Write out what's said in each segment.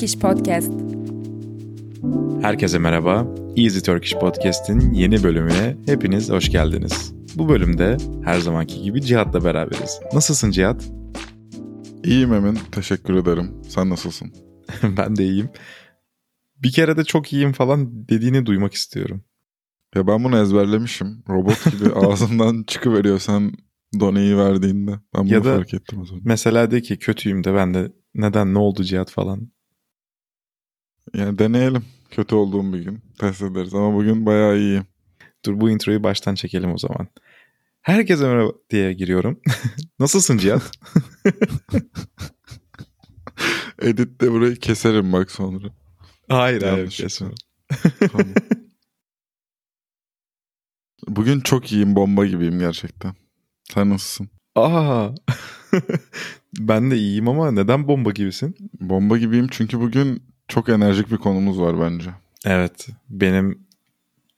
Turkish Podcast. Herkese merhaba. Easy Turkish Podcast'in yeni bölümüne hepiniz hoş geldiniz. Bu bölümde her zamanki gibi Cihat'la beraberiz. Nasılsın Cihat? İyiyim Emin, teşekkür ederim. Sen nasılsın? ben de iyiyim. Bir kere de çok iyiyim falan dediğini duymak istiyorum. Ya ben bunu ezberlemişim. Robot gibi ağzından çıkıveriyor sen doneyi verdiğinde. Ben bunu Ya da- fark ettim o zaman. Mesela de ki kötüyüm de ben de neden ne oldu Cihat falan. Yani deneyelim. Kötü olduğum bir gün. Test ederiz ama bugün bayağı iyiyim. Dur bu introyu baştan çekelim o zaman. Herkese merhaba diye giriyorum. Nasılsın Cihat? Editte burayı keserim bak sonra. hayır Yanlış. Tamam. Bugün çok iyiyim, bomba gibiyim gerçekten. Sen nasılsın? Aa. ben de iyiyim ama neden bomba gibisin? Bomba gibiyim çünkü bugün çok enerjik bir konumuz var bence. Evet, benim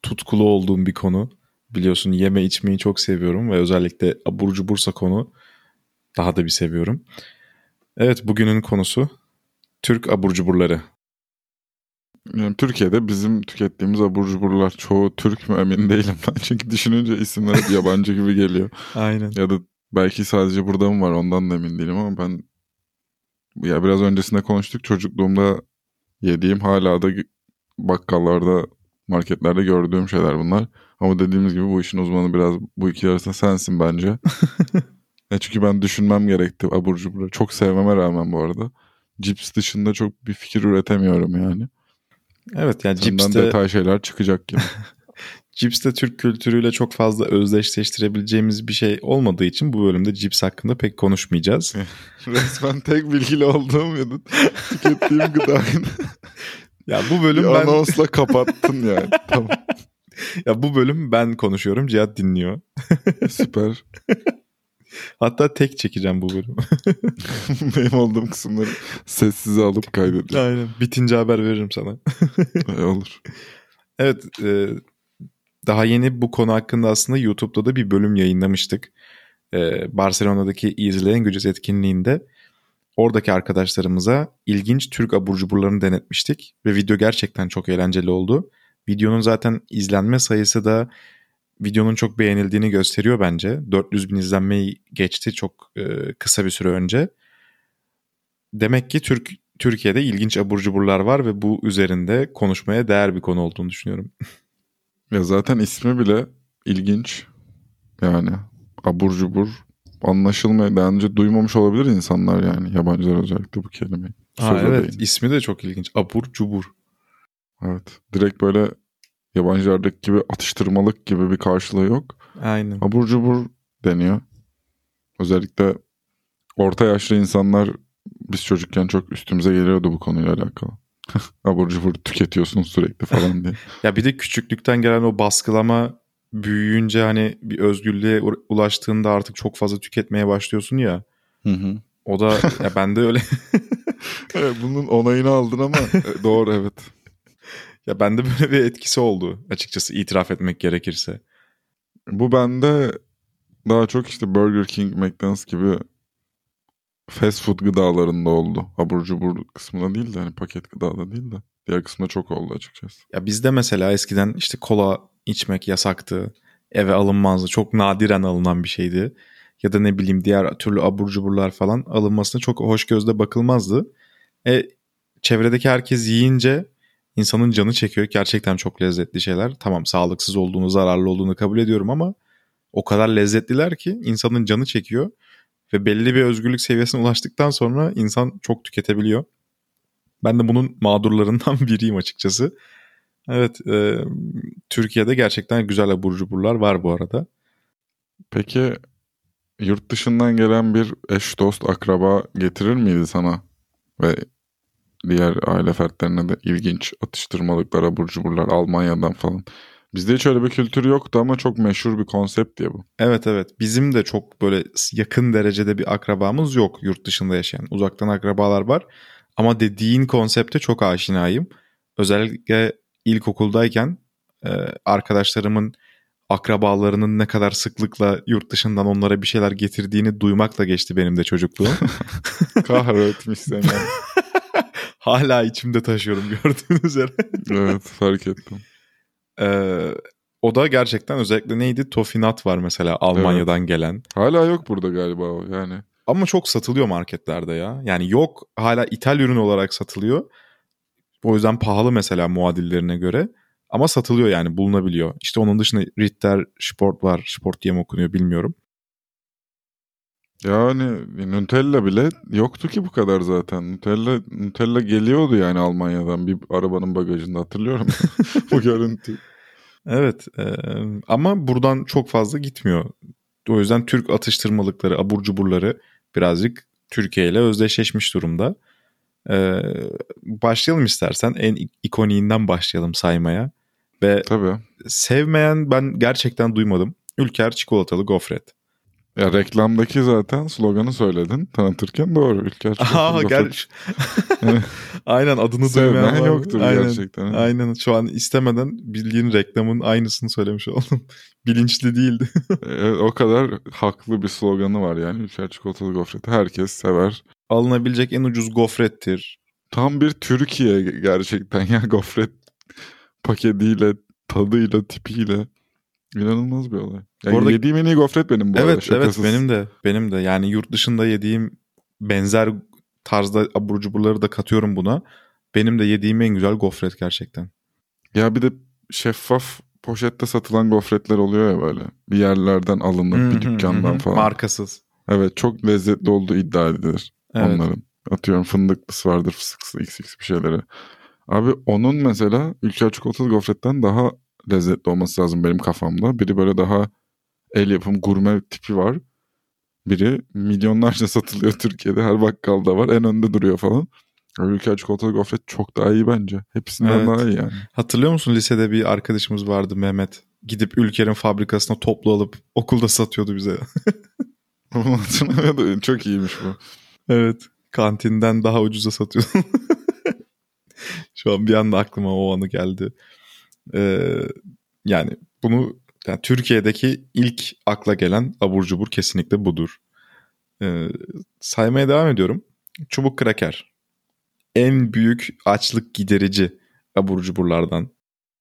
tutkulu olduğum bir konu. Biliyorsun yeme içmeyi çok seviyorum ve özellikle abur cubursa konu daha da bir seviyorum. Evet, bugünün konusu Türk abur cuburları. Yani Türkiye'de bizim tükettiğimiz abur cuburlar çoğu Türk mü emin değilim ben. Çünkü düşününce isimler hep yabancı gibi geliyor. Aynen. Ya da belki sadece burada mı var ondan da emin değilim ama ben ya biraz öncesinde konuştuk çocukluğumda yediğim hala da bakkallarda marketlerde gördüğüm şeyler bunlar. Ama dediğimiz gibi bu işin uzmanı biraz bu iki arasında sensin bence. ya çünkü ben düşünmem gerekti abur cubur. Çok sevmeme rağmen bu arada. Cips dışında çok bir fikir üretemiyorum yani. Evet yani Senden cipste, detay şeyler çıkacak gibi. cipste Türk kültürüyle çok fazla özdeşleştirebileceğimiz bir şey olmadığı için bu bölümde cips hakkında pek konuşmayacağız. Resmen tek bilgili olduğum ya da tükettiğim gıdayı ya bu bölüm bir ben anonsla kapattın yani. tamam ya bu bölüm ben konuşuyorum, Cihat dinliyor. süper. Hatta tek çekeceğim bu bölümü. Benim olduğum kısımları sessize alıp kaydediyorum. Aynen. Bitince haber veririm sana. E, Olur. Evet, e, daha yeni bu konu hakkında aslında YouTube'da da bir bölüm yayınlamıştık. E, Barcelona'daki İzleyen Gücüz etkinliğinde oradaki arkadaşlarımıza ilginç Türk abur cuburlarını denetmiştik ve video gerçekten çok eğlenceli oldu. Videonun zaten izlenme sayısı da videonun çok beğenildiğini gösteriyor bence. 400 bin izlenmeyi geçti çok e, kısa bir süre önce. Demek ki Türk Türkiye'de ilginç abur cuburlar var ve bu üzerinde konuşmaya değer bir konu olduğunu düşünüyorum. Ya zaten ismi bile ilginç. Yani abur cubur anlaşılmaya daha önce duymamış olabilir insanlar yani. Yabancılar özellikle bu kelimeyi. Söze evet değin. ismi de çok ilginç. Abur cubur. Evet. Direkt böyle yabancılardaki gibi atıştırmalık gibi bir karşılığı yok. Aynen. Abur cubur deniyor. Özellikle orta yaşlı insanlar biz çocukken çok üstümüze geliyordu bu konuyla alakalı. Abur cubur tüketiyorsun sürekli falan diye. Ya bir de küçüklükten gelen o baskılama büyüyünce hani bir özgürlüğe ulaştığında artık çok fazla tüketmeye başlıyorsun ya. Hı hı. O da ya bende öyle Evet, bunun onayını aldın ama e, doğru evet. ya bende böyle bir etkisi oldu açıkçası itiraf etmek gerekirse. Bu bende daha çok işte Burger King, McDonald's gibi fast food gıdalarında oldu. Abur cubur kısmında değil de hani paket gıdada değil de diğer kısmında çok oldu açıkçası. Ya bizde mesela eskiden işte kola içmek yasaktı. Eve alınmazdı. Çok nadiren alınan bir şeydi. Ya da ne bileyim diğer türlü abur cuburlar falan alınmasına çok hoş gözle bakılmazdı. E, çevredeki herkes yiyince insanın canı çekiyor. Gerçekten çok lezzetli şeyler. Tamam sağlıksız olduğunu, zararlı olduğunu kabul ediyorum ama o kadar lezzetliler ki insanın canı çekiyor. Ve belli bir özgürlük seviyesine ulaştıktan sonra insan çok tüketebiliyor. Ben de bunun mağdurlarından biriyim açıkçası. Evet, e, Türkiye'de gerçekten güzel abur cuburlar var bu arada. Peki yurt dışından gelen bir eş dost akraba getirir miydi sana? Ve diğer aile fertlerine de ilginç atıştırmalıklar, abur cuburlar Almanya'dan falan. Bizde hiç öyle bir kültür yoktu ama çok meşhur bir konsept diye bu. Evet evet, bizim de çok böyle yakın derecede bir akrabamız yok yurt dışında yaşayan. Uzaktan akrabalar var ama dediğin konsepte çok aşinayım. Özellikle ilkokuldayken e, arkadaşlarımın akrabalarının ne kadar sıklıkla yurt dışından onlara bir şeyler getirdiğini duymakla geçti benim de çocukluğum. Kahretmiş seni. Hala içimde taşıyorum gördüğünüz üzere. evet fark ettim. Ee, o da gerçekten özellikle neydi? Tofinat var mesela Almanya'dan evet. gelen. Hala yok burada galiba yani. Ama çok satılıyor marketlerde ya. Yani yok hala ithal ürün olarak satılıyor. O yüzden pahalı mesela muadillerine göre. Ama satılıyor yani bulunabiliyor. İşte onun dışında Ritter Sport var. Sport diye mi okunuyor bilmiyorum. Yani Nutella bile yoktu ki bu kadar zaten. Nutella Nutella geliyordu yani Almanya'dan bir arabanın bagajında hatırlıyorum bu görüntü. Evet e, ama buradan çok fazla gitmiyor. O yüzden Türk atıştırmalıkları, abur cuburları birazcık Türkiye ile özdeşleşmiş durumda. E, başlayalım istersen en ikoniğinden başlayalım saymaya. Ve Tabii. sevmeyen ben gerçekten duymadım. Ülker çikolatalı gofret. Ya reklamdaki zaten sloganı söyledin tanıtırken doğru. Ülker Aa, ger Aynen adını duymayan var. yoktur aynen, gerçekten. Aynen şu an istemeden bildiğin reklamın aynısını söylemiş oldum. Bilinçli değildi. evet, o kadar haklı bir sloganı var yani Ülker çikolatalı gofreti. Herkes sever. Alınabilecek en ucuz gofrettir. Tam bir Türkiye gerçekten ya gofret paketiyle, tadıyla, tipiyle. İnanılmaz bir olay. Yani arada... Yediğim en iyi gofret benim bu evet, arada şakasız. Evet benim de. Benim de. Yani yurt dışında yediğim benzer tarzda abur cuburları da katıyorum buna. Benim de yediğim en güzel gofret gerçekten. Ya bir de şeffaf poşette satılan gofretler oluyor ya böyle. Bir yerlerden alınıp bir dükkandan falan. Markasız. Evet çok lezzetli olduğu iddia edilir evet. onların. Atıyorum fındıklısı vardır fıstıklısı xx bir şeyleri. Abi onun mesela Ülker Çikolatalı Gofret'ten daha lezzetli olması lazım benim kafamda. Biri böyle daha el yapım gurme tipi var. Biri milyonlarca satılıyor Türkiye'de. Her bakkalda var. En önde duruyor falan. Ülker çikolatalı gofret çok daha iyi bence. Hepsinden evet. daha iyi yani. Hatırlıyor musun lisede bir arkadaşımız vardı Mehmet. Gidip Ülker'in fabrikasına toplu alıp okulda satıyordu bize. Hatırlamıyordum. Çok iyiymiş bu. Evet. Kantinden daha ucuza satıyordu. Şu an bir anda aklıma o anı geldi. Ee, yani bunu yani Türkiye'deki ilk akla gelen abur cubur kesinlikle budur. Ee, saymaya devam ediyorum. Çubuk kraker. En büyük açlık giderici abur cuburlardan.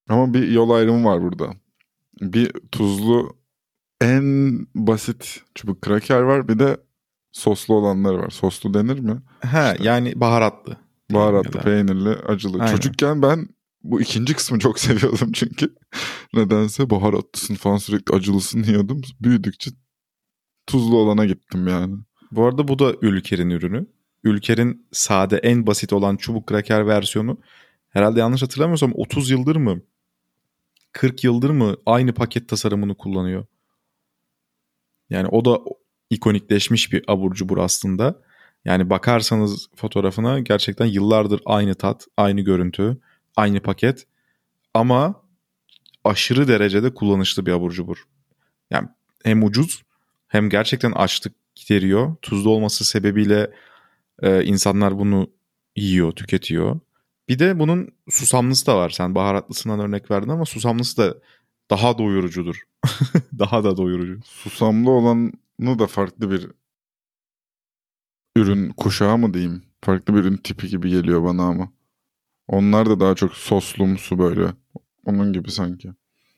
Ama bir yol ayrımı var burada. Bir tuzlu en basit çubuk kraker var bir de soslu olanlar var. Soslu denir mi? He işte. yani baharatlı. Baharatlı, peynirli, acılı. Aynen. Çocukken ben bu ikinci kısmı çok seviyordum çünkü. Nedense baharatlısın falan sürekli acılısın yiyordum. Büyüdükçe tuzlu olana gittim yani. Bu arada bu da Ülker'in ürünü. Ülker'in sade en basit olan çubuk kraker versiyonu herhalde yanlış hatırlamıyorsam 30 yıldır mı 40 yıldır mı aynı paket tasarımını kullanıyor. Yani o da ikonikleşmiş bir abur cubur aslında. Yani bakarsanız fotoğrafına gerçekten yıllardır aynı tat, aynı görüntü, aynı paket ama aşırı derecede kullanışlı bir abur cubur. Yani hem ucuz hem gerçekten açlık gideriyor. Tuzlu olması sebebiyle e, insanlar bunu yiyor, tüketiyor. Bir de bunun susamlısı da var. Sen baharatlısından örnek verdin ama susamlısı da daha doyurucudur. daha da doyurucu. Susamlı olanı da farklı bir ürün kuşağı mı diyeyim? Farklı bir ürün tipi gibi geliyor bana ama. Onlar da daha çok soslumsu böyle. Onun gibi sanki.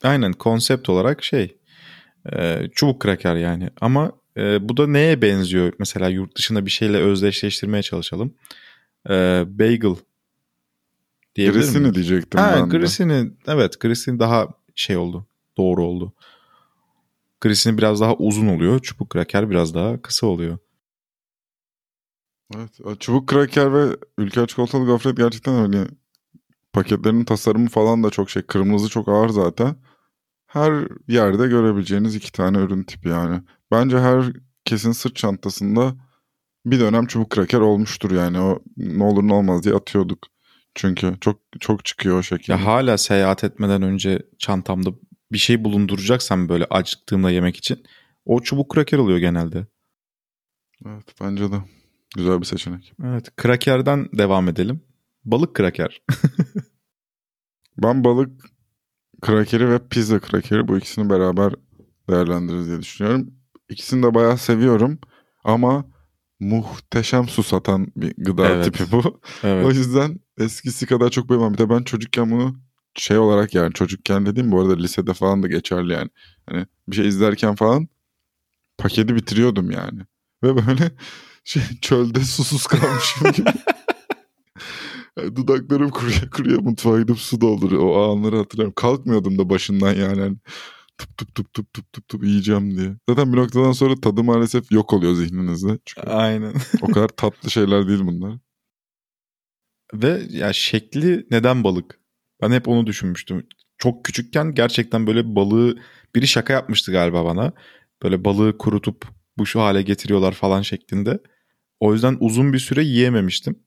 Aynen konsept olarak şey e, çubuk kraker yani ama e, bu da neye benziyor mesela yurt dışında bir şeyle özdeşleştirmeye çalışalım. E, bagel diyebilir Grisini diyecektim ha, ben Grisini, de. Evet Grisini daha şey oldu doğru oldu. Grisini biraz daha uzun oluyor çubuk kraker biraz daha kısa oluyor. Evet çubuk kraker ve ülke çikolatalı gofret gerçekten öyle Paketlerin tasarımı falan da çok şey. Kırmızı çok ağır zaten. Her yerde görebileceğiniz iki tane ürün tipi yani. Bence her kesin sırt çantasında bir dönem çubuk kraker olmuştur yani. O ne olur ne olmaz diye atıyorduk. Çünkü çok çok çıkıyor o şekilde. Ya hala seyahat etmeden önce çantamda bir şey bulunduracaksam böyle acıktığımda yemek için o çubuk kraker oluyor genelde. Evet bence de. Güzel bir seçenek. Evet krakerden devam edelim. Balık kraker. ben balık krakeri ve pizza krakeri bu ikisini beraber değerlendiririz diye düşünüyorum. İkisini de bayağı seviyorum ama muhteşem su satan bir gıda Evet. tipi bu. O Evet. yüzden eskisi kadar çok beğenmem. Bir de ben çocukken bunu şey olarak yani çocukken dediğim bu arada lisede falan da geçerli yani. Hani bir şey izlerken falan paketi bitiriyordum yani. Ve böyle şey çölde susuz kalmışım gibi. Yani Dudaklarım kuruyor kuruyor mutfağa gidip su dolduruyor. O anları hatırlıyorum. Kalkmıyordum da başından yani. Hani tıp tıp tıp tıp tıp tıp tıp yiyeceğim diye. Zaten bir noktadan sonra tadı maalesef yok oluyor zihninizde. Çünkü Aynen. o kadar tatlı şeyler değil bunlar. Ve ya şekli neden balık? Ben hep onu düşünmüştüm. Çok küçükken gerçekten böyle balığı biri şaka yapmıştı galiba bana. Böyle balığı kurutup bu şu hale getiriyorlar falan şeklinde. O yüzden uzun bir süre yiyememiştim.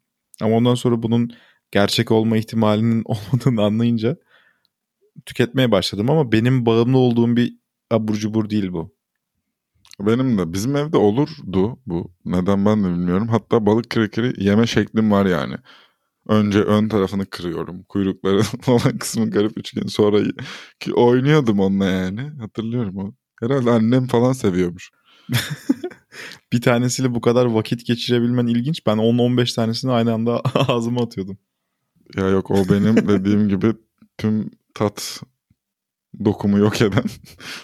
Ama ondan sonra bunun gerçek olma ihtimalinin olmadığını anlayınca tüketmeye başladım ama benim bağımlı olduğum bir abur cubur değil bu. Benim de bizim evde olurdu bu. Neden ben de bilmiyorum. Hatta balık krekeri yeme şeklim var yani. Önce ön tarafını kırıyorum. Kuyrukları olan kısmı garip üçgen. Sonra ki oynuyordum onunla yani. Hatırlıyorum o. Herhalde annem falan seviyormuş. Bir tanesiyle bu kadar vakit geçirebilmen ilginç. Ben 10-15 tanesini aynı anda ağzıma atıyordum. Ya yok o benim dediğim gibi tüm tat dokumu yok eden.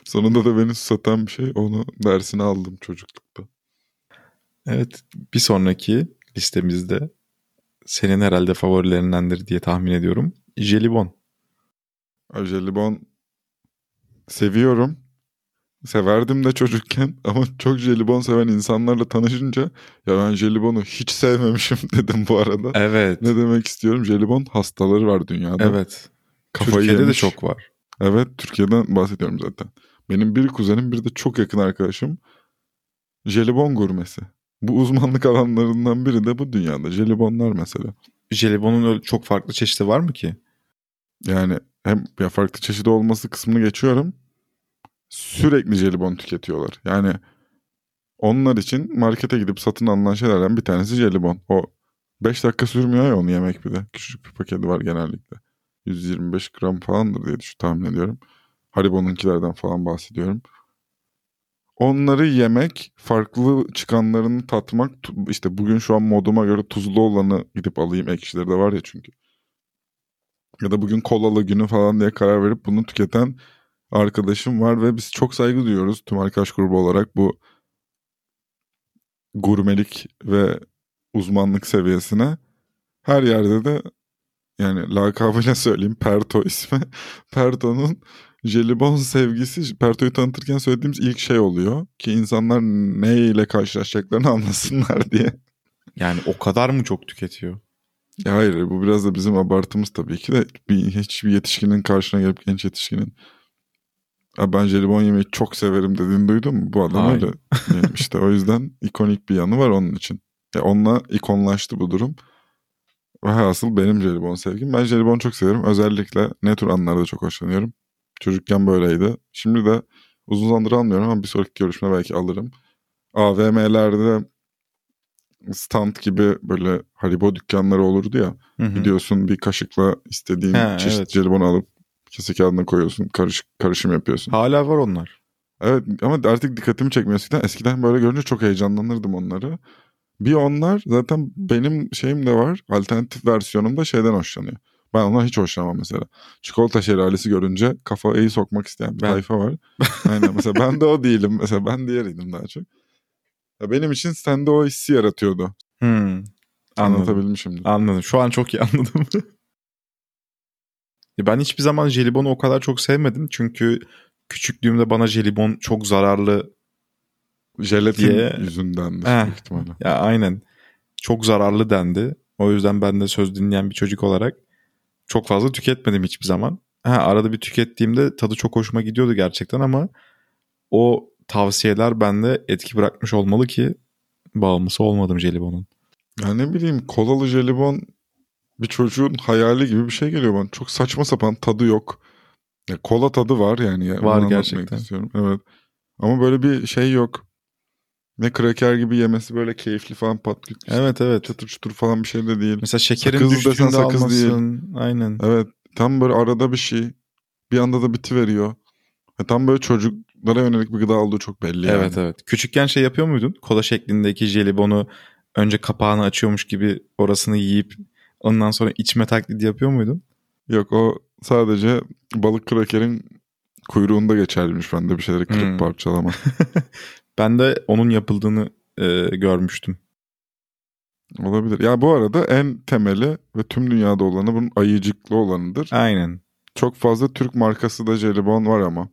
Sonunda da beni satan bir şey. Onu dersini aldım çocuklukta. Evet bir sonraki listemizde senin herhalde favorilerindendir diye tahmin ediyorum. Jelibon. Jelibon seviyorum. Severdim de çocukken ama çok jelibon seven insanlarla tanışınca ya ben jelibonu hiç sevmemişim dedim bu arada. Evet. Ne demek istiyorum? Jelibon hastaları var dünyada. Evet. Kafayı Türkiye'de yemiş. de çok var. Evet Türkiye'den bahsediyorum zaten. Benim bir kuzenim bir de çok yakın arkadaşım jelibon gurmesi. Bu uzmanlık alanlarından biri de bu dünyada. Jelibonlar mesela. Jelibonun çok farklı çeşidi var mı ki? Yani hem ya farklı çeşidi olması kısmını geçiyorum. Sürekli jelibon tüketiyorlar. Yani onlar için markete gidip satın alınan şeylerden bir tanesi jelibon. O 5 dakika sürmüyor ya onu yemek bir de. Küçücük bir paketi var genellikle. 125 gram falandır diye düşün, tahmin ediyorum. Haribo'nunkilerden falan bahsediyorum. Onları yemek, farklı çıkanlarını tatmak. işte bugün şu an moduma göre tuzlu olanı gidip alayım. Ekşileri de var ya çünkü. Ya da bugün kolalı günü falan diye karar verip bunu tüketen arkadaşım var ve biz çok saygı duyuyoruz tüm arkadaş grubu olarak bu gurmelik ve uzmanlık seviyesine. Her yerde de yani lakabıyla söyleyeyim Perto ismi. Perto'nun jelibon sevgisi Perto'yu tanıtırken söylediğimiz ilk şey oluyor. Ki insanlar ne ile karşılaşacaklarını anlasınlar diye. Yani o kadar mı çok tüketiyor? Ya hayır bu biraz da bizim abartımız tabii ki de bir, hiçbir yetişkinin karşına gelip genç yetişkinin "Ya ben jelibon yemeyi çok severim dediğini duydun mu? Bu adam Hayır. öyle yemişti. O yüzden ikonik bir yanı var onun için. Ya onunla ikonlaştı bu durum. Ve hasıl benim jelibon sevgim. Ben jelibon çok seviyorum. Özellikle ne tür anlarda çok hoşlanıyorum. Çocukken böyleydi. Şimdi de uzun zamandır almıyorum ama bir sonraki görüşme belki alırım. AVM'lerde stand gibi böyle Haribo dükkanları olurdu ya. Hı hı. Gidiyorsun bir kaşıkla istediğin Ha, çeşit evet. jelibonu alıp kese kağıdına koyuyorsun. Karışık, karışım yapıyorsun. Hala var onlar. Evet ama artık dikkatimi çekmiyor eskiden. Eskiden böyle görünce çok heyecanlanırdım onları. Bir onlar zaten benim şeyim de var. Alternatif versiyonumda şeyden hoşlanıyor. Ben ondan hiç hoşlanmam mesela. Çikolata şelalesi görünce kafayı sokmak isteyen bir Ben- tayfa var. Aynen mesela ben de o değilim. Mesela ben diğeriydim daha çok. Ya benim için sende o hissi yaratıyordu. Hmm. Anladım. Anlatabilmişimdir. Anladım. Şu an çok iyi anladım. Ben hiçbir zaman jelibonu o kadar çok sevmedim. Çünkü küçüklüğümde bana jelibon çok zararlı. Jelatin diye- yüzündendir Heh. büyük ihtimalle. Ya aynen. Çok zararlı dendi. O yüzden ben de söz dinleyen bir çocuk olarak çok fazla tüketmedim hiçbir zaman. Ha, arada bir tükettiğimde tadı çok hoşuma gidiyordu gerçekten ama o tavsiyeler bende etki bırakmış olmalı ki bağımlısı olmadım jelibonun. Ya ne bileyim kolalı jelibon bir çocuğun hayali gibi bir şey geliyor bana. Çok saçma sapan tadı yok. Ya kola tadı var yani. Ya, Var gerçekten. istiyorum. Evet. Ama böyle bir şey yok. Ne kraker gibi yemesi böyle keyifli falan patlıyor. Evet evet. Çatır çutur falan bir şey de değil. Mesela şekerin Sakız düştüğünde desen sakız almasın. Aynen. Evet. Tam böyle arada bir şey. Bir anda da bitiveriyor. E, tam böyle çocuklara yönelik bir gıda olduğu çok belli yani. Evet evet. Küçükken şey yapıyor muydun? Kola şeklindeki jelibonu önce kapağını açıyormuş gibi orasını yiyip ondan sonra içme taklidi yapıyor muydun? Yok o sadece balık krakerin kuyruğunda geçerliymiş bende bir şeyleri kırıp Hmm. parçalama. Ben de onun yapıldığını e, görmüştüm. Olabilir. Ya bu arada en temeli ve tüm dünyada olanı bunun ayıcıklı olanıdır. Aynen. Çok fazla Türk markası da jelibon var ama.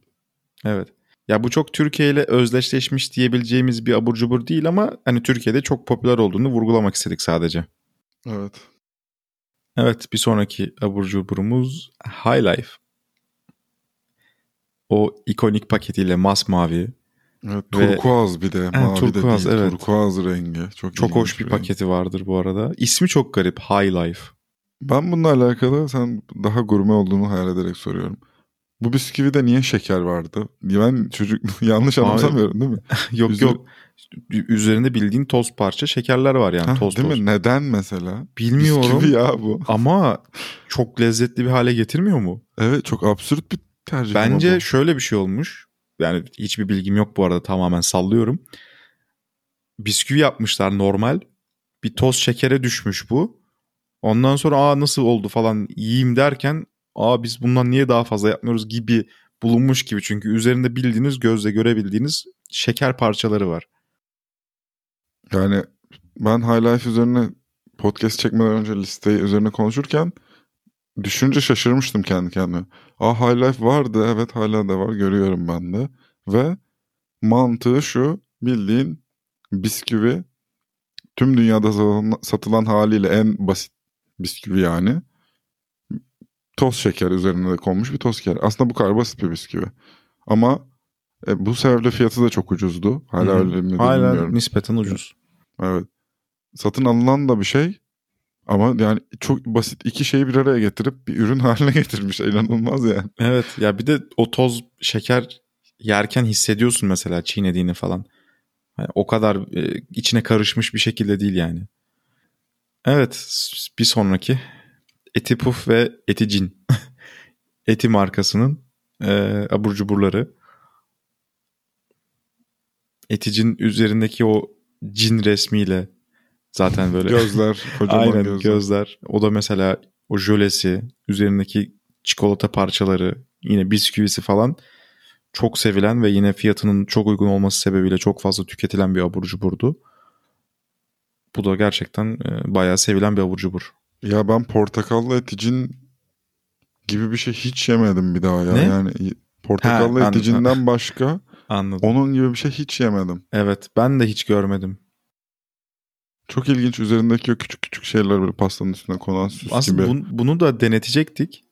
Evet. Ya bu çok Türkiye ile özdeşleşmiş diyebileceğimiz bir abur cubur değil ama hani Türkiye'de çok popüler olduğunu vurgulamak istedik sadece. Evet. Evet bir sonraki abur cuburumuz High Life. O ikonik paketiyle masmavi. Evet, Ve- turkuaz bir de. Mavi turkuaz, de değil. evet. Turkuaz rengi. Çok, Çok hoş bir renk. paketi vardır bu arada. İsmi çok garip High Life. Ben bununla alakalı sen daha gurme olduğunu hayal ederek soruyorum. Bu bisküvide niye şeker vardı? Ben çocuk yanlış anımsamıyorum değil mi? yok Üzeri- yok. Üzerinde bildiğin toz parça şekerler var yani Hah, toz değil toz. mi? Neden mesela? Bilmiyorum Bisküvi ya bu. ama çok lezzetli bir hale getirmiyor mu? Evet çok absürt bir tercih. Bence bu. şöyle bir şey olmuş. Yani hiçbir bilgim yok bu arada tamamen sallıyorum. Bisküvi yapmışlar normal. Bir toz şekere düşmüş bu. Ondan sonra aa nasıl oldu falan yiyeyim derken aa biz bundan niye daha fazla yapmıyoruz gibi bulunmuş gibi. Çünkü üzerinde bildiğiniz gözle görebildiğiniz şeker parçaları var. Yani ben High Life üzerine podcast çekmeden önce listeyi üzerine konuşurken düşünce şaşırmıştım kendi kendime. Aa High Life vardı evet hala da var görüyorum ben de. Ve mantığı şu bildiğin bisküvi tüm dünyada satılan- haliyle en basit bisküvi yani. Toz şeker üzerine de konmuş bir toz şeker. Aslında bu kadar basit bir bisküvi. Ama e, bu sebeple fiyatı da çok ucuzdu. Hala Hı hı. öyle mi Hala bilmiyorum. nispeten ucuz. Evet. Satın alınan da bir şey ama yani çok basit iki şeyi bir araya getirip bir ürün haline getirmiş. İnanılmaz yani. Evet ya bir de o toz şeker yerken hissediyorsun mesela çiğnediğini falan. Hani o kadar e, içine karışmış bir şekilde değil yani. Evet bir sonraki Eti Puf ve Eti Cin. Eti markasının e, abur cuburları. Eti Cin üzerindeki o cin resmiyle zaten böyle Gözler, kocaman Aynen gözler. gözler. O da mesela o jölesi, üzerindeki çikolata parçaları, yine bisküvisi falan çok sevilen ve yine fiyatının çok uygun olması sebebiyle çok fazla tüketilen bir abur cuburdu. Bu da gerçekten e, bayağı sevilen bir abur cubur. Ya ben portakallı eticin gibi bir şey hiç yemedim bir daha ya. Ne? Yani portakallı Ha, eticinden başka Anladım. onun gibi bir şey hiç yemedim. Evet ben de hiç görmedim. Çok ilginç üzerindeki o küçük küçük şeyler böyle pastanın üstüne konan süs Aslında gibi. bun- bunu da denetecektik.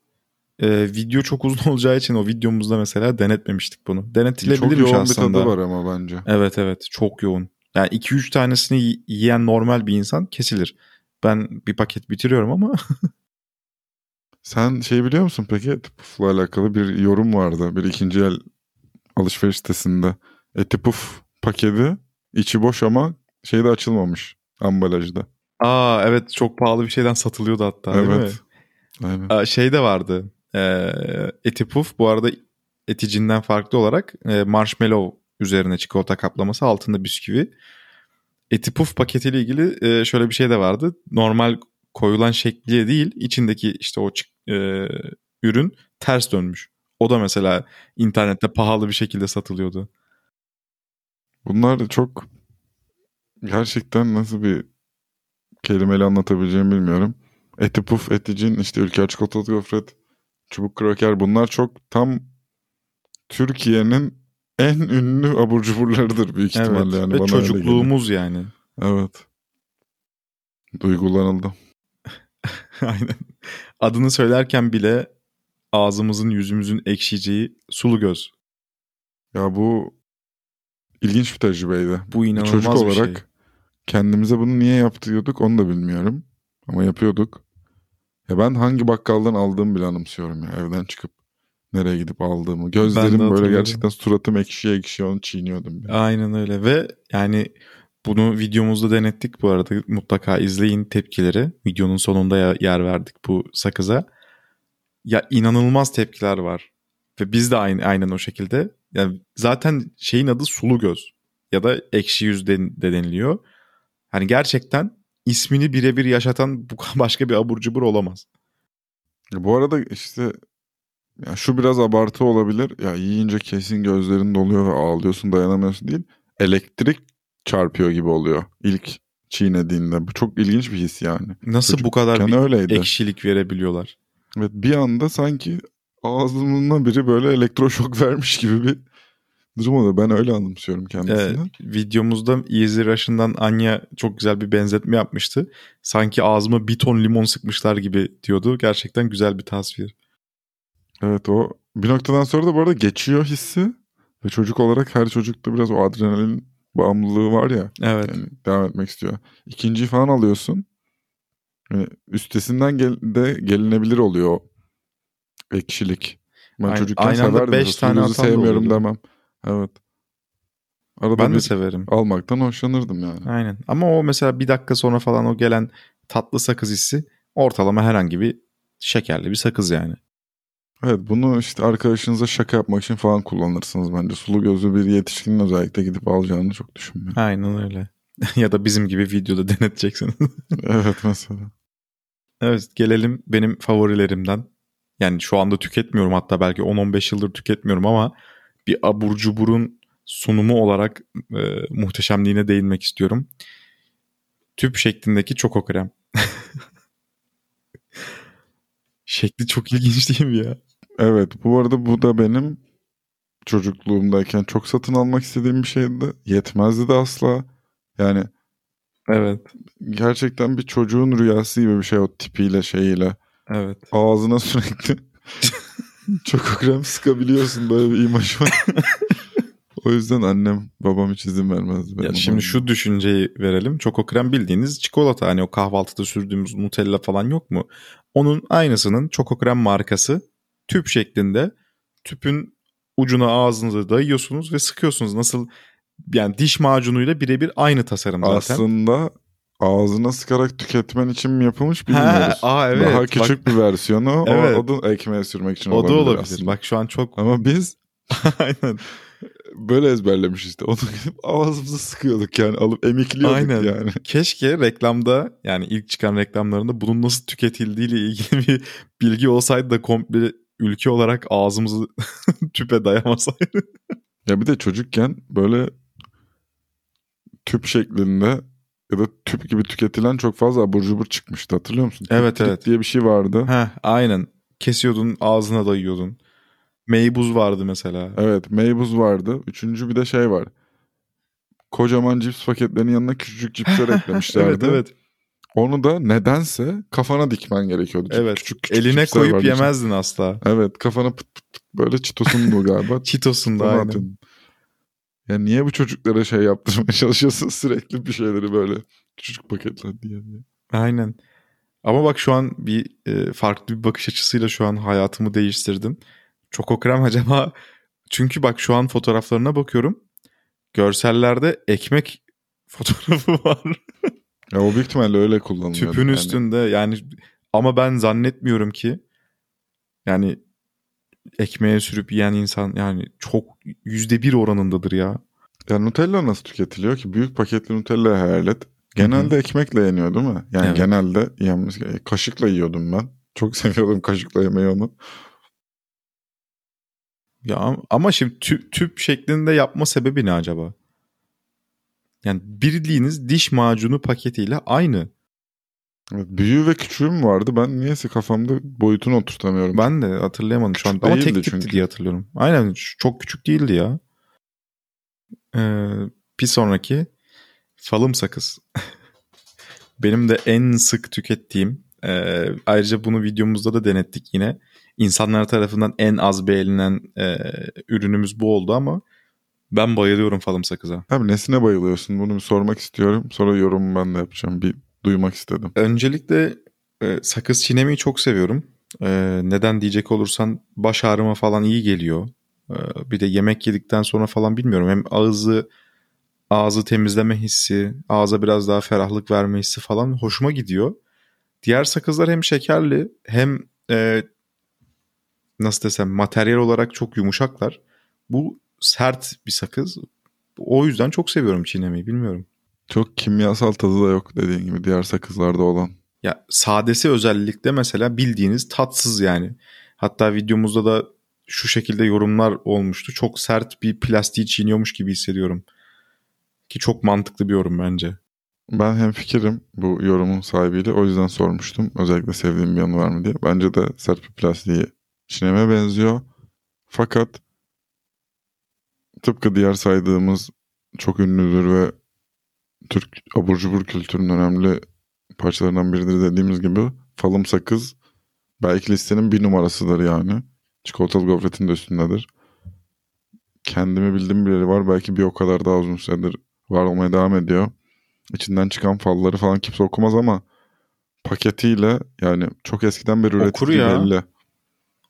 E, video çok uzun olacağı için o videomuzda mesela denetmemiştik bunu. Çok Denetilebilirmiş yoğun aslında. bir tadı var ama bence. Evet evet çok yoğun. Yani 2-3 tanesini yiyen normal bir insan kesilir. Ben bir paket bitiriyorum ama Sen şey biliyor musun peki? Etipuf'la alakalı bir yorum vardı. Bir ikinci el alışveriş sitesinde. Etipuf paketi içi boş ama şeyde açılmamış ambalajda. aa evet çok pahalı bir şeyden satılıyordu hatta değil mi? evet. Aynen. Aa, şey de vardı. Ee, eti puf bu arada eticinden farklı olarak e, marshmallow üzerine çikolata kaplaması altında bisküvi. Eti puf paketiyle ilgili e, şöyle bir şey de vardı. Normal koyulan şekliye değil içindeki işte o e, ürün ters dönmüş. O da mesela internette pahalı bir şekilde satılıyordu. Bunlar da çok gerçekten nasıl bir kelimeyle anlatabileceğimi bilmiyorum. Etipuf, eticin, işte ülker çikolatalı gofret, çubuk kraker bunlar çok tam Türkiye'nin en ünlü abur cuburlarıdır büyük ihtimalle evet yani. ve bana çocukluğumuz yani. Evet. Duygulanıldı. Aynen. Adını söylerken bile ağzımızın yüzümüzün ekşiyeceği sulu göz. Ya bu ilginç bir tecrübeydi. Bu Bir inanılmaz çocuk bir olarak şey. kendimize bunu niye yaptırıyorduk onu da bilmiyorum. Ama yapıyorduk. Ya ben hangi bakkaldan aldığımı bile anımsıyorum ya. Evden çıkıp nereye gidip aldığımı. Gözlerim böyle gerçekten suratım ekşiye ekşiye onu çiğniyordum. ya. Aynen öyle ve yani bunu videomuzda denettik bu arada mutlaka izleyin tepkileri. Videonun sonunda yer verdik bu sakıza. Ya inanılmaz tepkiler var. Ve biz de aynı, aynen o şekilde. Yani zaten şeyin adı sulu göz ya da ekşi yüz de, de deniliyor. Hani gerçekten ismini birebir yaşatan bu başka bir abur cubur olamaz. Bu arada işte ya şu biraz abartı olabilir. Ya yiyince kesin gözlerin doluyor ve ağlıyorsun dayanamıyorsun değil. Elektrik çarpıyor gibi oluyor ilk çiğnediğinde. Bu çok ilginç bir his yani. Nasıl bu kadar Çocukken bir öyleydi. ekşilik verebiliyorlar? Evet, bir anda sanki ağzımdan biri böyle elektroşok vermiş gibi bir durum oluyor. Ben öyle anımsıyorum kendisini. Evet, videomuzda Easy Russian'dan Anya çok güzel bir benzetme yapmıştı. Sanki ağzıma bir ton limon sıkmışlar gibi diyordu. Gerçekten güzel bir tasvir. Evet o bir noktadan sonra da bu arada geçiyor hissi. Ve çocuk olarak her çocukta biraz o adrenalin bağımlılığı var ya. Evet. Yani devam etmek istiyor. İkinciyi falan alıyorsun. Yani üstesinden gel de gelinebilir oluyor o ekşilik. Ben Aynen- çocukken aynı severdim. beş tane da sevmiyorum oluyordu. demem. Evet. Arada Ben de severim. almaktan hoşlanırdım yani. Aynen. Ama o mesela bir dakika sonra falan o gelen tatlı sakız hissi ortalama herhangi bir şekerli bir sakız yani. Evet bunu işte arkadaşınıza şaka yapmak için falan kullanırsınız bence. Sulu gözlü bir yetişkinin özellikle gidip alacağını çok düşünmüyorum. Aynen öyle. ya da bizim gibi videoda deneteceksin. evet mesela. evet gelelim benim favorilerimden. Yani şu anda tüketmiyorum hatta belki 10-15 yıldır tüketmiyorum ama bir abur cuburun sunumu olarak e, muhteşemliğine değinmek istiyorum. Tüp şeklindeki çoko krem. Şekli çok ilginç değil mi ya? Evet bu arada bu da benim çocukluğumdayken çok satın almak istediğim bir şeydi. Yetmezdi de asla. Yani Evet. gerçekten bir çocuğun rüyası gibi bir şey o tipiyle şeyiyle. Evet. Ağzına sürekli çok krem sıkabiliyorsun böyle bir imaj var. o yüzden annem babam hiç izin vermezdi. Ya şimdi şu düşünceyi verelim. Çoko krem bildiğiniz çikolata. Hani o kahvaltıda sürdüğümüz Nutella falan yok mu? Onun aynısının çoko krem markası tüp şeklinde. Tüpün ucuna ağzınıza dayıyorsunuz ve sıkıyorsunuz. Nasıl yani diş macunuyla birebir aynı tasarım zaten. Aslında ağzına sıkarak tüketmen için mi yapılmış Ha, bilmiyoruz. aa evet. Daha Bak, küçük bir versiyonu Evet. o, o da ekmeğe sürmek için o da olabilir, olabilir. aslında. Bak şu an çok Ama biz aynen. böyle ezberlemiş işte. Onu gidip ağzımıza sıkıyorduk yani alıp emikliyorduk Aynen. yani. Keşke reklamda yani ilk çıkan reklamlarında bunun nasıl tüketildiğiyle ilgili bir bilgi olsaydı da komple ülke olarak ağzımızı tüpe dayamasaydı. Ya bir de çocukken böyle tüp şeklinde ya da tüp gibi tüketilen çok fazla abur cubur çıkmıştı hatırlıyor musun? Evet, tüp evet. diye bir şey vardı. Heh, aynen. Kesiyordun ağzına dayıyordun. Meybuz vardı mesela. Evet meybuz vardı. Üçüncü bir de şey var. Kocaman cips paketlerinin yanına küçücük cipsler eklemişlerdi. evet evet. Onu da nedense kafana dikmen gerekiyordu. Çünkü Evet. Küçük, küçük Eline cipsler koyup yemezdin asla. Evet kafana pıt pıt pıt böyle galiba. Çitos'un da Sana aynen. atıyordun. Ya niye bu çocuklara şey yaptırmaya çalışıyorsun sürekli bir şeyleri böyle küçük paketler diye. Aynen. Ama bak şu an bir e, farklı bir bakış açısıyla şu an hayatımı değiştirdin. Çoko krem acaba çünkü bak şu an fotoğraflarına bakıyorum. Görsellerde ekmek fotoğrafı var. Ya o büyük ihtimalle öyle kullanılıyor. Tüpün üstünde yani ama ben zannetmiyorum ki yani ekmeğe sürüp yiyen insan yani çok yüzde bir oranındadır ya. Ya Nutella nasıl tüketiliyor ki? Büyük paketli Nutella hayal et. Genelde ekmekle yeniyor değil mi? Yani Evet. genelde yenmesi gerek- Kaşıkla yiyordum ben. Çok seviyordum kaşıkla yemeyi onu. Ya ama şimdi tüp, tüp şeklinde yapma sebebi ne acaba? Yani bildiğiniz diş macunu paketiyle aynı. Evet, büyüğü ve küçüğü mü vardı? Ben niyeyse kafamda boyutunu oturtamıyorum. Ben de hatırlayamadım şu an Küçük ama tek tipti çünkü. diye hatırlıyorum. Aynen çok küçük değildi ya. Ee, bir sonraki falım sakız. Benim de en sık tükettiğim e, ayrıca bunu videomuzda da denettik yine. İnsanlar tarafından en az beğenilen e, ürünümüz bu oldu ama ben bayılıyorum falım sakıza. Abi nesine bayılıyorsun? Bunu bir sormak istiyorum. Sonra yorumumu ben de yapacağım. Bir duymak istedim. Öncelikle e, sakız çiğnemeyi çok seviyorum. E, neden diyecek olursan baş ağrıma falan iyi geliyor. E, bir de yemek yedikten sonra falan bilmiyorum. Hem ağzı ağzı temizleme hissi, ağza biraz daha ferahlık verme hissi falan hoşuma gidiyor. Diğer sakızlar hem şekerli hem e, nasıl desem materyal olarak çok yumuşaklar. Bu sert bir sakız. O yüzden çok seviyorum çiğnemeyi bilmiyorum. Çok kimyasal tadı da yok dediğin gibi diğer sakızlarda olan. Ya sadesi özellikle mesela bildiğiniz tatsız yani. Hatta videomuzda da şu şekilde yorumlar olmuştu. Çok sert bir plastiği çiğniyormuş gibi hissediyorum. Ki çok mantıklı bir yorum bence. Ben hem fikrim bu yorumun sahibiyle o yüzden sormuştum. Özellikle sevdiğim bir yanı var mı diye. Bence de sert bir plastiği çineme benziyor. Fakat tıpkı diğer saydığımız çok ünlüdür ve Türk abur cubur kültürünün önemli parçalarından biridir dediğimiz gibi falım sakız belki listenin bir numarasıdır yani. Çikolatalı gofretin de üstündedir. Kendimi bildiğim birileri var. Belki bir o kadar daha uzun süredir var olmaya devam ediyor. İçinden çıkan falları falan kimse okumaz ama paketiyle yani çok eskiden beri üretildiği ya. belli.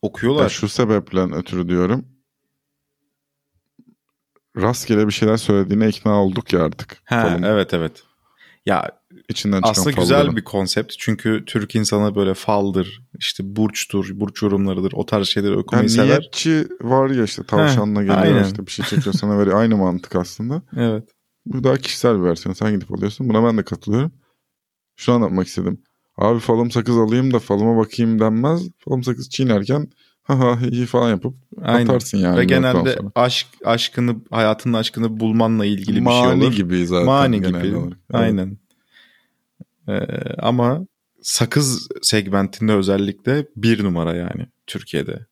Okuyorlar. Ya şu sebeple ötürü diyorum. Rastgele bir şeyler söylediğine ikna olduk ya artık. Ha, Falın evet evet. Ya içinden çıkan aslında falların. güzel bir konsept. Çünkü Türk insanı böyle faldır, işte burçtur, burç yorumlarıdır. O tarz şeyleri okumayı Yani sever. niyetçi var ya işte tavşanla geliyor aynen. işte bir şey çekiyor sana veriyor. Aynı mantık aslında. Evet. Bu daha kişisel bir versiyon. Sen gidip alıyorsun. Buna ben de katılıyorum. Şunu anlatmak istedim. Abi falım sakız alayım da falıma bakayım denmez. Falım sakız çiğnerken ha hi falan yapıp Aynen. atarsın yani. Ve genelde sonra. aşk aşkını, hayatının aşkını bulmanla ilgili bir şey Mani olur. gibi zaten. Mani gibi. olarak. Aynen. Ee, ama sakız segmentinde özellikle bir numara yani Türkiye'de.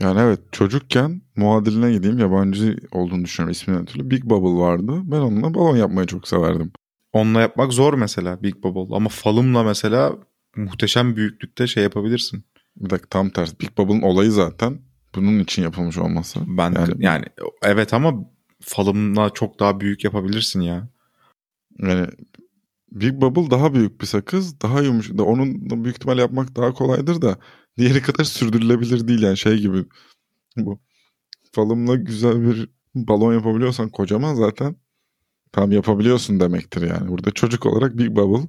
Yani evet çocukken muadiline gideyim yabancı olduğunu düşünüyorum isminden ötürü. Big Bubble vardı. Ben onunla balon yapmayı çok severdim. Onunla yapmak zor mesela Big Bubble. Ama falımla mesela muhteşem büyüklükte şey yapabilirsin. Bir dakika tam tersi. Big Bubble'ın olayı zaten bunun için yapılmış olması. Ben yani, Yani- evet ama falımla çok daha büyük yapabilirsin ya. Yani Big Bubble daha büyük bir sakız. Daha yumuşak. Da onun da büyük ihtimal yapmak daha kolaydır da diğeri kadar sürdürülebilir değil yani şey gibi. Bu falımla güzel bir balon yapabiliyorsan kocaman zaten tam yapabiliyorsun demektir yani. Burada çocuk olarak Big Bubble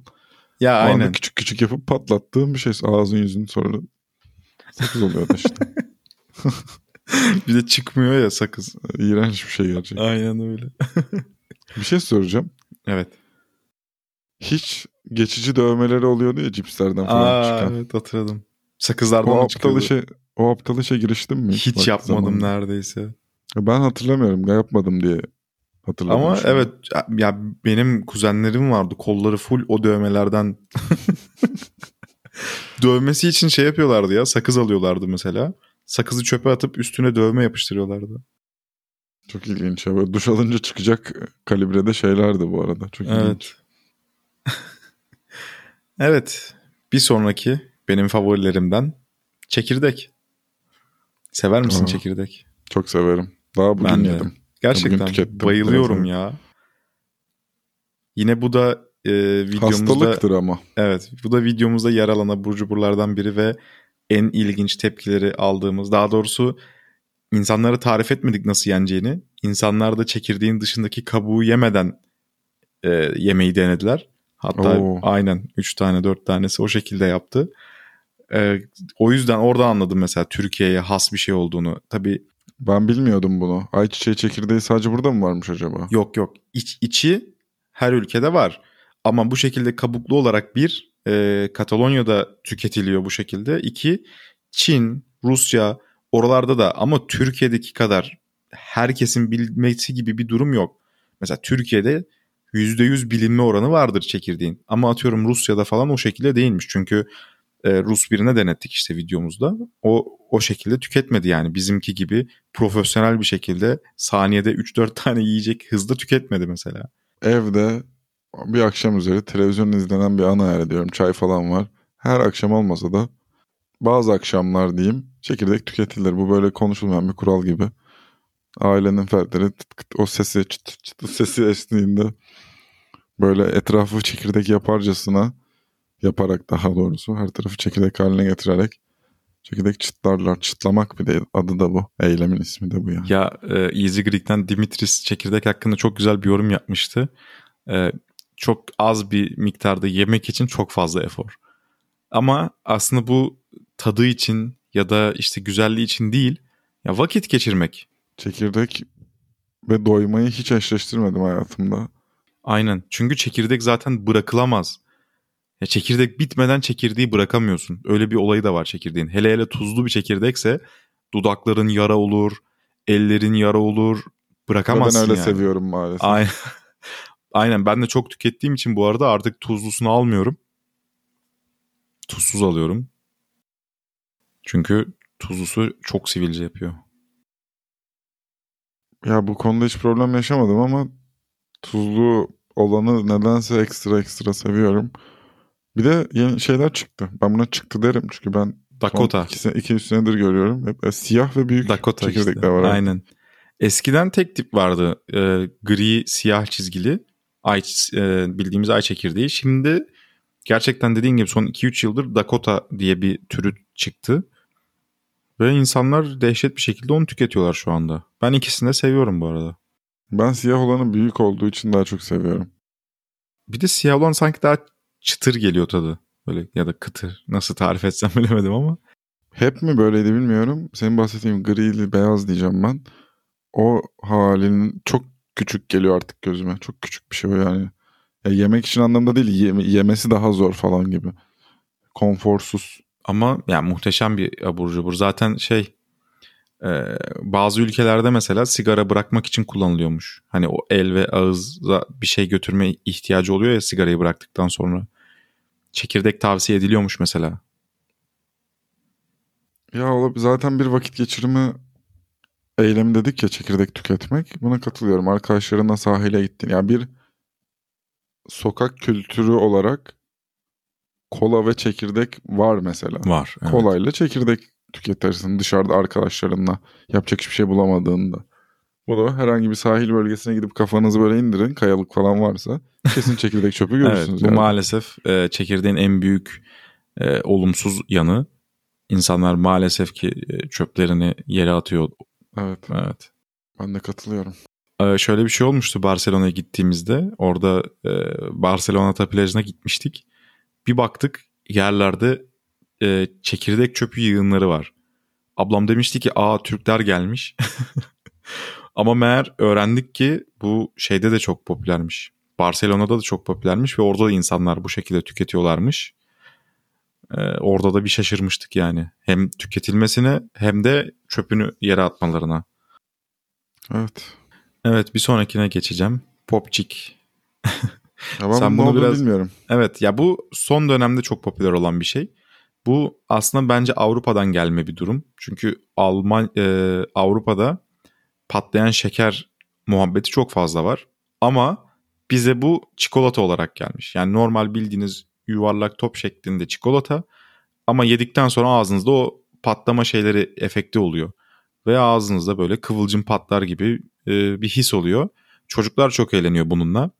Ya o aynen. küçük küçük yapıp patlattığın bir şey. Ağzın yüzün sonra sakız oluyor işte. bir de çıkmıyor ya sakız. İğrenç bir şey gerçekten. Aynen öyle. Bir şey soracağım. Evet. Hiç geçici dövmeleri oluyordu ya cipslerden falan Aa, çıkan. evet hatırladım. Sakızlardan O aptal işe o aptal işe giriştin mi? Hiç Vakti yapmadım zamanında? neredeyse. Ben hatırlamıyorum. Yapmadım diye hatırladım. Ama şimdi. evet ya benim kuzenlerim vardı kolları full o dövmelerden. Dövmesi için şey yapıyorlardı ya sakız alıyorlardı mesela. Sakızı çöpe atıp üstüne dövme yapıştırıyorlardı. Çok ilginç. Ya. Böyle duş alınca çıkacak kalibrede şeylerdi bu arada. Çok ilginç. Evet. evet. Bir sonraki benim favorilerimden çekirdek. Sever misin Aa, çekirdek? Çok severim. Daha bugün Ben de. yedim. Gerçekten tükettim. bayılıyorum Biraz ya. Yine bu da e, videomuzda Hastalıktır ama. evet bu da videomuzda yer alan abur cuburlardan biri ve en ilginç tepkileri aldığımız daha doğrusu insanlara tarif etmedik nasıl yeneceğini. İnsanlar da çekirdeğin dışındaki kabuğu yemeden e, yemeği denediler. Hatta Oo. aynen 3 tane 4 tanesi o şekilde yaptı. E, o yüzden oradan anladım mesela Türkiye'ye has bir şey olduğunu. Tabii Ben bilmiyordum bunu. Ayçiçeği çekirdeği sadece burada mı varmış acaba? Yok yok. İç, içi her ülkede var. Ama bu şekilde kabuklu olarak bir e, Katalonya'da tüketiliyor bu şekilde. İki Çin, Rusya oralarda da ama Türkiye'deki kadar herkesin bilmesi gibi bir durum yok. Mesela Türkiye'de %100 bilinme oranı vardır çekirdeğin. Ama atıyorum Rusya'da falan o şekilde değilmiş. Çünkü e, Rus birine denettik işte videomuzda. O o şekilde tüketmedi yani bizimki gibi profesyonel bir şekilde saniyede 3-4 tane yiyecek hızda tüketmedi mesela. Evde bir akşam üzeri televizyon izlenen bir ana yer diyorum. Çay falan var. Her akşam olmasa da bazı akşamlar diyeyim çekirdek tüketilir. Bu böyle konuşulmayan bir kural gibi. Ailenin fertleri tıt kıt o sesi çıt çıt sesi esniğinde böyle etrafı çekirdek yaparcasına yaparak daha doğrusu her tarafı çekirdek haline getirerek çekirdek çıtlarlar. Çıtlamak bir de adı da bu. Eylemin ismi de bu yani. Ya e, Easy Greek'ten Dimitris çekirdek hakkında çok güzel bir yorum yapmıştı. E, çok az bir miktarda yemek için çok fazla efor. Ama aslında bu tadı için ya da işte güzelliği için değil. Ya vakit geçirmek. Çekirdek ve doymayı hiç eşleştirmedim hayatımda. Aynen. Çünkü çekirdek zaten bırakılamaz. Ya çekirdek bitmeden çekirdeği bırakamıyorsun. Öyle bir olayı da var çekirdeğin. Hele hele tuzlu bir çekirdekse dudakların yara olur, ellerin yara olur. Bırakamazsın ben öyle yani. seviyorum maalesef. Aynen. Aynen ben de çok tükettiğim için bu arada artık tuzlusunu almıyorum. Tuzsuz alıyorum. Çünkü tuzlusu çok sivilce yapıyor. Ya bu konuda hiç problem yaşamadım ama tuzlu olanı nedense ekstra ekstra seviyorum. Bir de yeni şeyler çıktı. Ben buna çıktı derim çünkü ben Dakota. iki, iki üç senedir görüyorum. Hep e, siyah ve büyük Dakota çekirdekler işte. var. Aynen. Eskiden tek tip vardı. Ee, gri, siyah çizgili. Ay, e, bildiğimiz ay çekirdeği. Şimdi gerçekten dediğin gibi son 2-3 yıldır Dakota diye bir türü çıktı. Ve insanlar dehşet bir şekilde onu tüketiyorlar şu anda. Ben ikisini de seviyorum bu arada. Ben siyah olanı büyük olduğu için daha çok seviyorum. Bir de siyah olan sanki daha çıtır geliyor tadı. Böyle ya da kıtır. Nasıl tarif etsem bilemedim ama. Hep mi böyleydi bilmiyorum. Senin bahsettiğin grili beyaz diyeceğim ben. O halinin çok küçük geliyor artık gözüme. Çok küçük bir şey o yani. Ya yemek için anlamda değil. yeme- yemesi daha zor falan gibi. Konforsuz. Ama yani muhteşem bir abur cubur. Zaten şey e, bazı ülkelerde mesela sigara bırakmak için kullanılıyormuş. Hani o el ve ağızda bir şey götürme ihtiyacı oluyor ya sigarayı bıraktıktan sonra. Çekirdek tavsiye ediliyormuş mesela. Ya. Zaten bir vakit geçirme eylemi dedik ya çekirdek tüketmek. Buna katılıyorum. Arkadaşlarınla sahile gittin. Yani bir sokak kültürü olarak kola ve çekirdek var mesela. Var. evet. Kolayla çekirdek tüketirsin dışarıda arkadaşlarınla yapacak hiçbir şey bulamadığında. Bu da herhangi bir sahil bölgesine gidip kafanızı böyle indirin kayalık falan varsa kesin çekirdek çöpü Evet, görürsünüz. bu yani. maalesef e, çekirdeğin en büyük e, olumsuz yanı. İnsanlar maalesef ki e, çöplerini yere atıyor. Evet Evet. ben de katılıyorum. Ee, şöyle bir şey olmuştu Barcelona'ya gittiğimizde. Orada e, Barcelona plajına gitmiştik. Bir baktık yerlerde e, çekirdek çöpü yığınları var. Ablam demişti ki aa Türkler gelmiş. Ama meğer öğrendik ki bu şeyde de çok popülermiş. Barcelona'da da çok popülermiş ve orada da insanlar bu şekilde tüketiyorlarmış. Ee, orada da bir şaşırmıştık yani. Hem tüketilmesine hem de çöpünü yere atmalarına. Evet. Evet bir sonrakine geçeceğim. Popçik. Ben Sen bunu biraz- bilmiyorum. Evet ya bu son dönemde çok popüler olan bir şey. Bu aslında bence Avrupa'dan gelme bir durum. Çünkü Alman e, Avrupa'da patlayan şeker muhabbeti çok fazla var. Ama bize bu çikolata olarak gelmiş. Yani normal bildiğiniz yuvarlak top şeklinde çikolata ama yedikten sonra ağzınızda o patlama şeyleri efekti oluyor. Ve ağzınızda böyle kıvılcım patlar gibi e, bir his oluyor. Çocuklar çok eğleniyor bununla.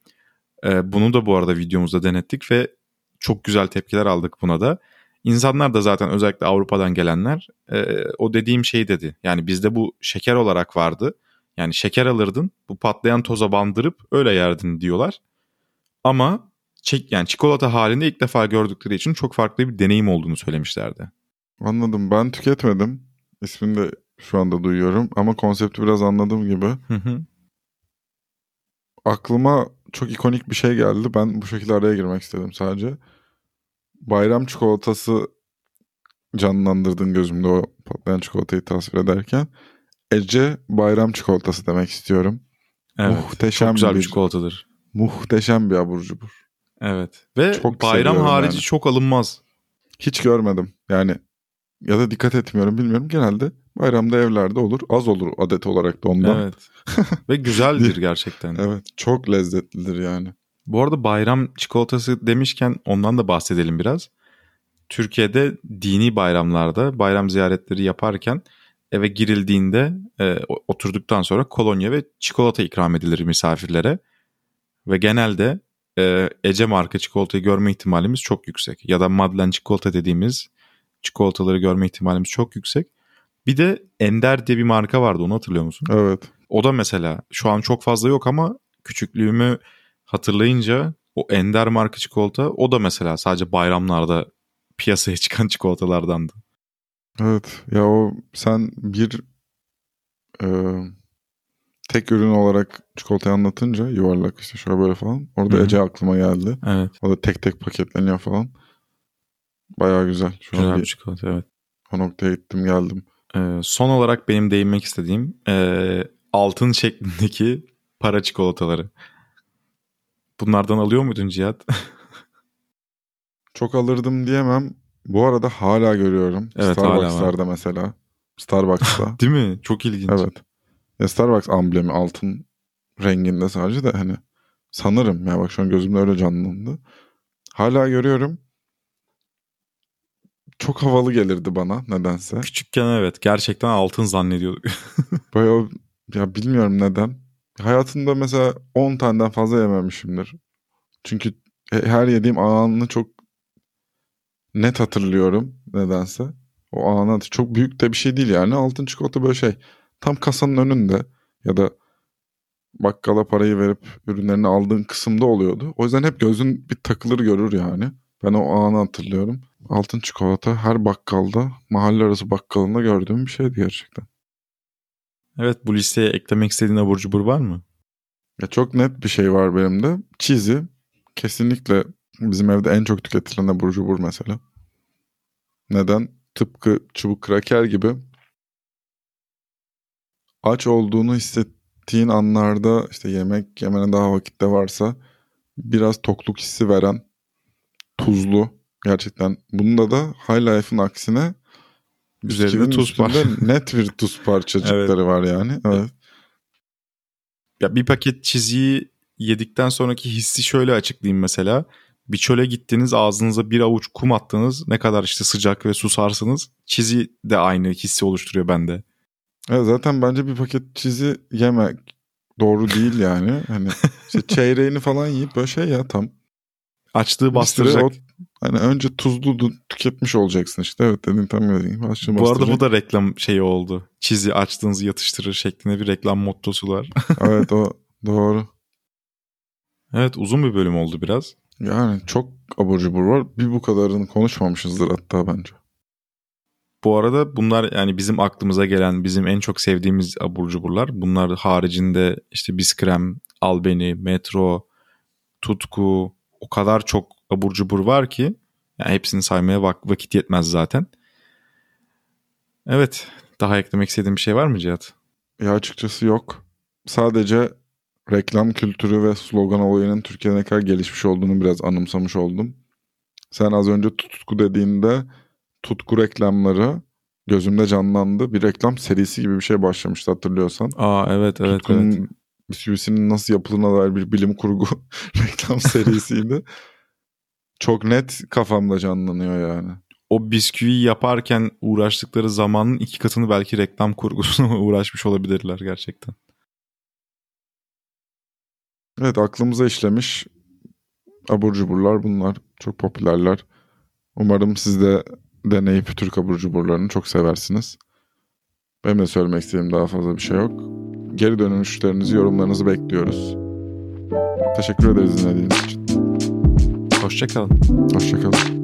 E, bunu da bu arada videomuzda denettik ve çok güzel tepkiler aldık buna da. İnsanlar da zaten özellikle Avrupa'dan gelenler e, o dediğim şey dedi. Yani bizde bu şeker olarak vardı. Yani şeker alırdın bu patlayan toza bandırıp öyle yerdin diyorlar. Ama çek, yani çikolata halinde ilk defa gördükleri için çok farklı bir deneyim olduğunu söylemişlerdi. Anladım. Ben tüketmedim. İsmini de şu anda duyuyorum. Ama konsepti biraz anladığım gibi. Hı hı. Aklıma çok ikonik bir şey geldi. Ben bu şekilde araya girmek istedim sadece. Bayram çikolatası canlandırdın gözümde o patlayan çikolatayı tasvir ederken. Ece bayram çikolatası demek istiyorum. Evet. Muhteşem Çok güzel bir bir- çikolatadır. Muhteşem bir abur cubur. Evet. Ve Çok bayram seviyorum harici yani. çok alınmaz. Hiç görmedim. Yani ya da dikkat etmiyorum bilmiyorum. Genelde bayramda evlerde olur. Az olur adet olarak da ondan. Evet. Ve güzeldir gerçekten. Evet, çok lezzetlidir yani. Bu arada bayram çikolatası demişken ondan da bahsedelim biraz. Türkiye'de dini bayramlarda bayram ziyaretleri yaparken eve girildiğinde e, oturduktan sonra kolonya ve çikolata ikram edilir misafirlere. Ve genelde e, Ece marka çikolatayı görme ihtimalimiz çok yüksek. Ya da Madlen çikolata dediğimiz çikolataları görme ihtimalimiz çok yüksek. Bir de Ender diye bir marka vardı onu hatırlıyor musun? Evet. O da mesela şu an çok fazla yok ama küçüklüğümü hatırlayınca o Ender marka çikolata o da mesela sadece bayramlarda piyasaya çıkan çikolatalardandı. Evet ya o sen bir e, tek ürün olarak çikolatayı anlatınca yuvarlak işte şöyle böyle falan. Orada Hı. Ece aklıma geldi. Evet. O da tek tek paketleniyor falan. Baya güzel. Şu Güzel an bir çikolata evet. o noktaya gittim geldim. Ee, son olarak benim değinmek istediğim ee, altın şeklindeki para çikolataları. Bunlardan alıyor muydun Cihat? Çok alırdım diyemem. Bu arada hala görüyorum. Evet, hala var. Starbucks'larda mesela. Starbucks'ta. Değil mi? Çok ilginç. evet. Ya Starbucks amblemi altın renginde sadece de hani sanırım ya bak şu an gözümde öyle canlandı. Hala görüyorum. Çok havalı gelirdi bana nedense. Küçükken evet gerçekten altın zannediyorduk. Böyle o- ya bilmiyorum neden. Hayatımda mesela 10 taneden fazla yememişimdir. Çünkü he- her yediğim anını çok net hatırlıyorum nedense. O anı çok büyük de bir şey değil yani. Altın çikolata böyle şey. Tam kasanın önünde ya da bakkala parayı verip ürünlerini aldığın kısımda oluyordu. O yüzden hep gözün bir takılır görür yani. Ben o anı hatırlıyorum. Altın çikolata her bakkalda, mahalle arası bakkalında gördüğüm bir şeydi gerçekten. evet bu listeye eklemek istediğin abur cubur var mı? Ya çok net bir şey var benim de. Cheesy kesinlikle bizim evde en çok tüketilen abur cubur mesela. Neden? Tıpkı çubuk kraker gibi aç olduğunu hissettiğin anlarda işte yemek yemene daha vakitte varsa biraz tokluk hissi veren tuzlu gerçekten. Bunda da High Life'ın aksine Üzerinde tuz var. net bir tuz parçacıkları var yani. Evet. Ya bir paket çiziyi yedikten sonraki hissi şöyle açıklayayım mesela. Bir çöle gittiniz ağzınıza bir avuç kum attınız. Ne kadar işte sıcak ve susarsınız. Çizi de aynı hissi oluşturuyor bende. Evet, zaten bence bir paket çizi yemek doğru değil yani. Hani işte çeyreğini falan yiyip böyle şey ya tam. Açlığı bastıracak. o- hani önce tuzlu tüketmiş olacaksın işte. Evet dedin tam dediğin gibi. Açlığı Bu arada bu da reklam şeyi oldu. Çizi açtığınızı yatıştırır şeklinde bir reklam mottosu var. evet o doğru. evet uzun bir bölüm oldu biraz. Yani çok abur cubur var. Bir bu kadarını konuşmamışızdır hatta bence. Bu arada bunlar yani bizim aklımıza gelen bizim en çok sevdiğimiz abur cuburlar. Bunlar haricinde işte biskrem, albeni, metro, tutku o kadar çok abur cubur var ki yani hepsini saymaya vak- vakit yetmez zaten. Evet daha eklemek istediğin bir şey var mı Cihat? Ya açıkçası yok. Sadece reklam kültürü ve slogan olayının Türkiye'de ne kadar gelişmiş olduğunu biraz anımsamış oldum. Sen az önce tutku dediğinde tutku reklamları gözümde canlandı. Bir reklam serisi gibi bir şey başlamıştı hatırlıyorsan. Aa evet evet Tutkunun evet. bisküvisinin nasıl yapıldığına dair bir bilim kurgu reklam serisiydi. Çok net kafamda canlanıyor yani. O bisküviyi yaparken uğraştıkları zamanın iki katını belki reklam kurgusuna uğraşmış olabilirler gerçekten. Evet aklımıza işlemiş abur cuburlar bunlar. Çok popülerler. Umarım siz de deneyip Türk abur cuburlarını çok seversiniz. Benim de söylemek istediğim daha fazla bir şey yok. Geri dönüşlerinizi, yorumlarınızı bekliyoruz. Teşekkür ederiz dinlediğiniz için. Hoşçakalın. Hoşçakalın.